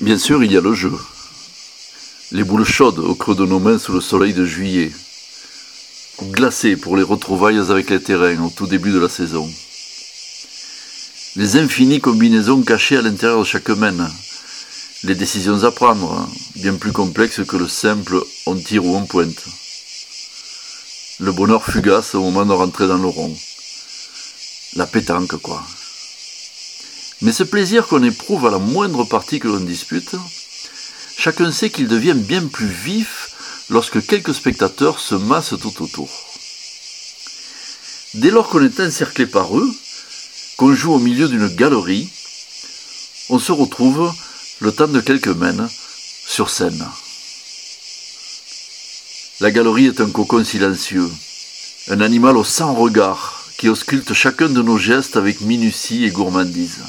Bien sûr, il y a le jeu. Les boules chaudes au creux de nos mains sous le soleil de juillet. Glacées pour les retrouvailles avec les terrains au tout début de la saison. Les infinies combinaisons cachées à l'intérieur de chaque main. Les décisions à prendre, bien plus complexes que le simple on tire ou on pointe. Le bonheur fugace au moment de rentrer dans le rond. La pétanque, quoi. Mais ce plaisir qu'on éprouve à la moindre partie que l'on dispute, chacun sait qu'il devient bien plus vif lorsque quelques spectateurs se massent tout autour. Dès lors qu'on est encerclé par eux, qu'on joue au milieu d'une galerie, on se retrouve, le temps de quelques mènes, sur scène. La galerie est un cocon silencieux, un animal au sans regard qui ausculte chacun de nos gestes avec minutie et gourmandise.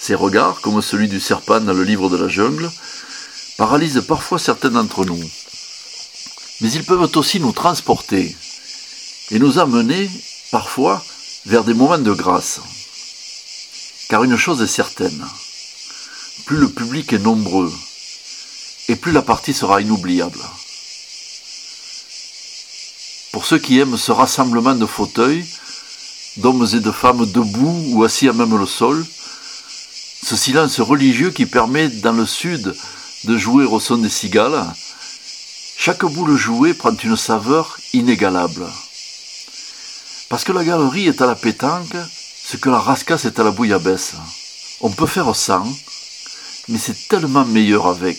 Ces regards, comme celui du serpent dans le livre de la jungle, paralysent parfois certains d'entre nous. Mais ils peuvent aussi nous transporter et nous amener, parfois, vers des moments de grâce. Car une chose est certaine, plus le public est nombreux, et plus la partie sera inoubliable. Pour ceux qui aiment ce rassemblement de fauteuils, d'hommes et de femmes debout ou assis à même le sol, ce silence religieux qui permet dans le sud de jouer au son des cigales, chaque boule jouée prend une saveur inégalable. Parce que la galerie est à la pétanque, ce que la rascasse est à la bouillabaisse. On peut faire sans, mais c'est tellement meilleur avec.